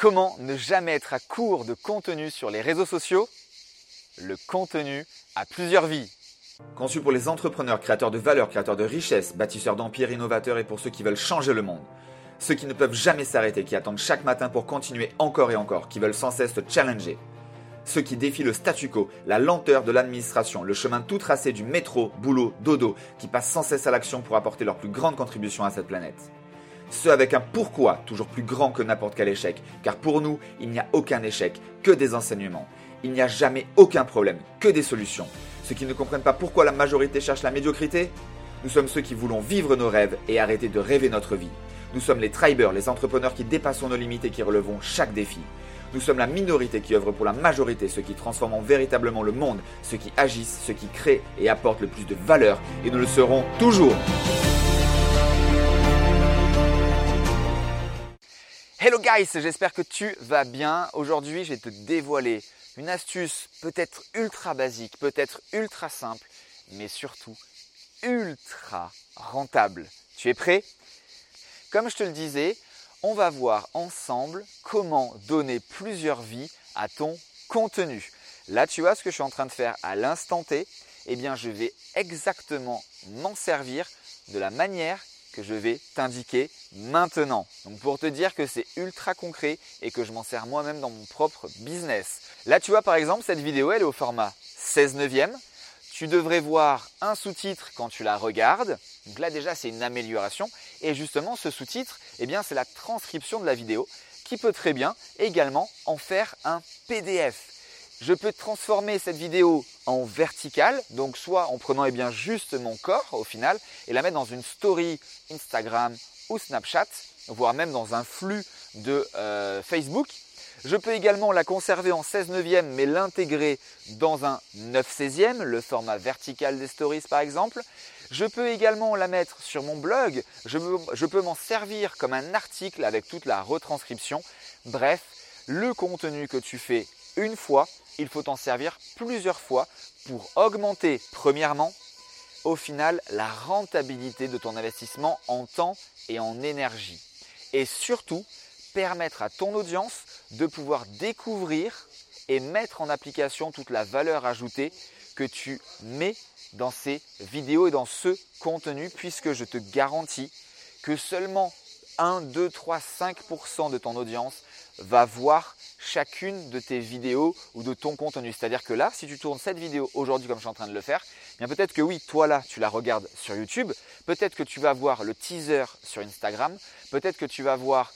Comment ne jamais être à court de contenu sur les réseaux sociaux? Le contenu a plusieurs vies. Conçu pour les entrepreneurs, créateurs de valeur, créateurs de richesses, bâtisseurs d'empires, innovateurs et pour ceux qui veulent changer le monde. Ceux qui ne peuvent jamais s'arrêter, qui attendent chaque matin pour continuer encore et encore, qui veulent sans cesse se challenger. Ceux qui défient le statu quo, la lenteur de l'administration, le chemin tout tracé du métro, boulot, dodo, qui passent sans cesse à l'action pour apporter leur plus grande contribution à cette planète. Ceux avec un pourquoi toujours plus grand que n'importe quel échec, car pour nous, il n'y a aucun échec, que des enseignements. Il n'y a jamais aucun problème, que des solutions. Ceux qui ne comprennent pas pourquoi la majorité cherche la médiocrité Nous sommes ceux qui voulons vivre nos rêves et arrêter de rêver notre vie. Nous sommes les tribers, les entrepreneurs qui dépassons nos limites et qui relevons chaque défi. Nous sommes la minorité qui œuvre pour la majorité, ceux qui transforment véritablement le monde, ceux qui agissent, ceux qui créent et apportent le plus de valeur, et nous le serons toujours. Hello guys, j'espère que tu vas bien. Aujourd'hui, je vais te dévoiler une astuce peut-être ultra basique, peut-être ultra simple, mais surtout ultra rentable. Tu es prêt? Comme je te le disais, on va voir ensemble comment donner plusieurs vies à ton contenu. Là, tu vois ce que je suis en train de faire à l'instant T Eh bien, je vais exactement m'en servir de la manière que je vais t'indiquer maintenant. Donc pour te dire que c'est ultra concret et que je m'en sers moi-même dans mon propre business. Là, tu vois par exemple, cette vidéo, elle est au format 16 neuvième. Tu devrais voir un sous-titre quand tu la regardes. Donc là déjà, c'est une amélioration. Et justement, ce sous-titre, eh bien, c'est la transcription de la vidéo qui peut très bien également en faire un PDF je peux transformer cette vidéo en verticale, donc soit en prenant eh bien, juste mon corps au final et la mettre dans une story Instagram ou Snapchat, voire même dans un flux de euh, Facebook. Je peux également la conserver en 16 neuvième mais l'intégrer dans un 9 16e, le format vertical des stories par exemple. Je peux également la mettre sur mon blog, je, je peux m'en servir comme un article avec toute la retranscription. Bref, le contenu que tu fais une fois, il faut en servir plusieurs fois pour augmenter, premièrement, au final, la rentabilité de ton investissement en temps et en énergie. Et surtout, permettre à ton audience de pouvoir découvrir et mettre en application toute la valeur ajoutée que tu mets dans ces vidéos et dans ce contenu, puisque je te garantis que seulement 1, 2, 3, 5% de ton audience va voir chacune de tes vidéos ou de ton contenu. C'est-à-dire que là, si tu tournes cette vidéo aujourd'hui comme je suis en train de le faire, eh bien peut-être que oui, toi là, tu la regardes sur YouTube, peut-être que tu vas voir le teaser sur Instagram, peut-être que tu vas voir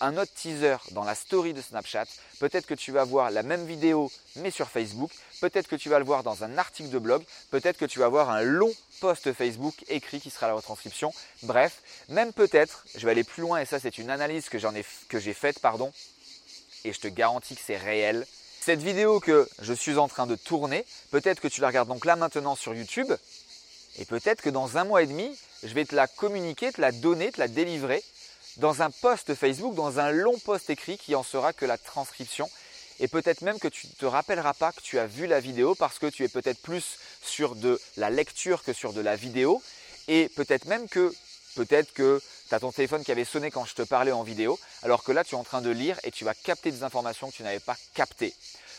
un autre teaser dans la story de Snapchat, peut-être que tu vas voir la même vidéo mais sur Facebook, peut-être que tu vas le voir dans un article de blog, peut-être que tu vas voir un long post Facebook écrit qui sera la retranscription. Bref, même peut-être, je vais aller plus loin et ça c'est une analyse que j'ai faite pardon et je te garantis que c'est réel. Cette vidéo que je suis en train de tourner, peut-être que tu la regardes donc là maintenant sur YouTube, et peut-être que dans un mois et demi, je vais te la communiquer, te la donner, te la délivrer dans un post Facebook, dans un long post écrit qui en sera que la transcription. Et peut-être même que tu ne te rappelleras pas que tu as vu la vidéo parce que tu es peut-être plus sur de la lecture que sur de la vidéo. Et peut-être même que Peut-être que tu as ton téléphone qui avait sonné quand je te parlais en vidéo, alors que là tu es en train de lire et tu vas capter des informations que tu n'avais pas captées.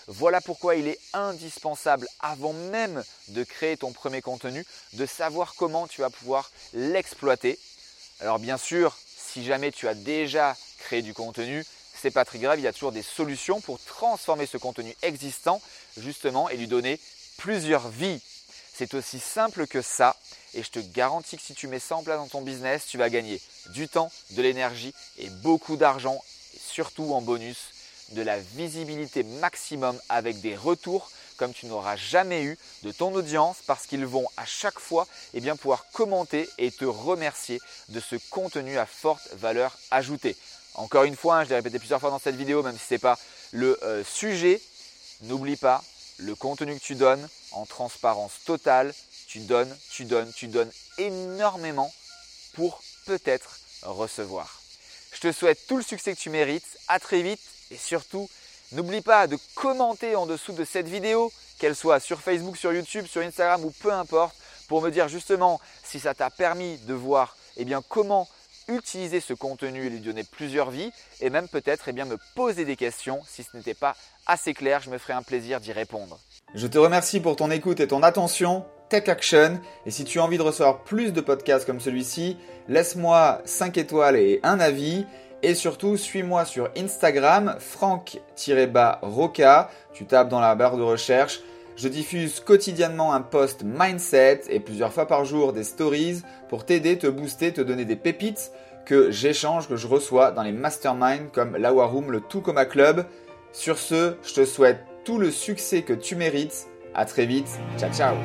Voilà pourquoi il est indispensable, avant même de créer ton premier contenu, de savoir comment tu vas pouvoir l'exploiter. Alors bien sûr, si jamais tu as déjà créé du contenu, c'est pas très grave, il y a toujours des solutions pour transformer ce contenu existant justement et lui donner plusieurs vies. C'est aussi simple que ça et je te garantis que si tu mets ça en place dans ton business, tu vas gagner du temps, de l'énergie et beaucoup d'argent et surtout en bonus de la visibilité maximum avec des retours comme tu n'auras jamais eu de ton audience parce qu'ils vont à chaque fois eh bien, pouvoir commenter et te remercier de ce contenu à forte valeur ajoutée. Encore une fois, hein, je l'ai répété plusieurs fois dans cette vidéo, même si ce n'est pas le euh, sujet, n'oublie pas, le contenu que tu donnes en transparence totale, tu donnes, tu donnes, tu donnes énormément pour peut-être recevoir. Je te souhaite tout le succès que tu mérites. À très vite et surtout, n'oublie pas de commenter en dessous de cette vidéo, qu'elle soit sur Facebook, sur YouTube, sur Instagram ou peu importe, pour me dire justement si ça t'a permis de voir eh bien, comment utiliser ce contenu et lui donner plusieurs vies et même peut-être eh bien, me poser des questions. Si ce n'était pas assez clair, je me ferai un plaisir d'y répondre. Je te remercie pour ton écoute et ton attention. Tech Action. Et si tu as envie de recevoir plus de podcasts comme celui-ci, laisse-moi 5 étoiles et un avis. Et surtout, suis-moi sur Instagram, franck-roca. Tu tapes dans la barre de recherche. Je diffuse quotidiennement un post mindset et plusieurs fois par jour des stories pour t'aider, te booster, te donner des pépites que j'échange, que je reçois dans les masterminds comme la Room, le Tout Coma Club. Sur ce, je te souhaite tout le succès que tu mérites. À très vite. Ciao ciao.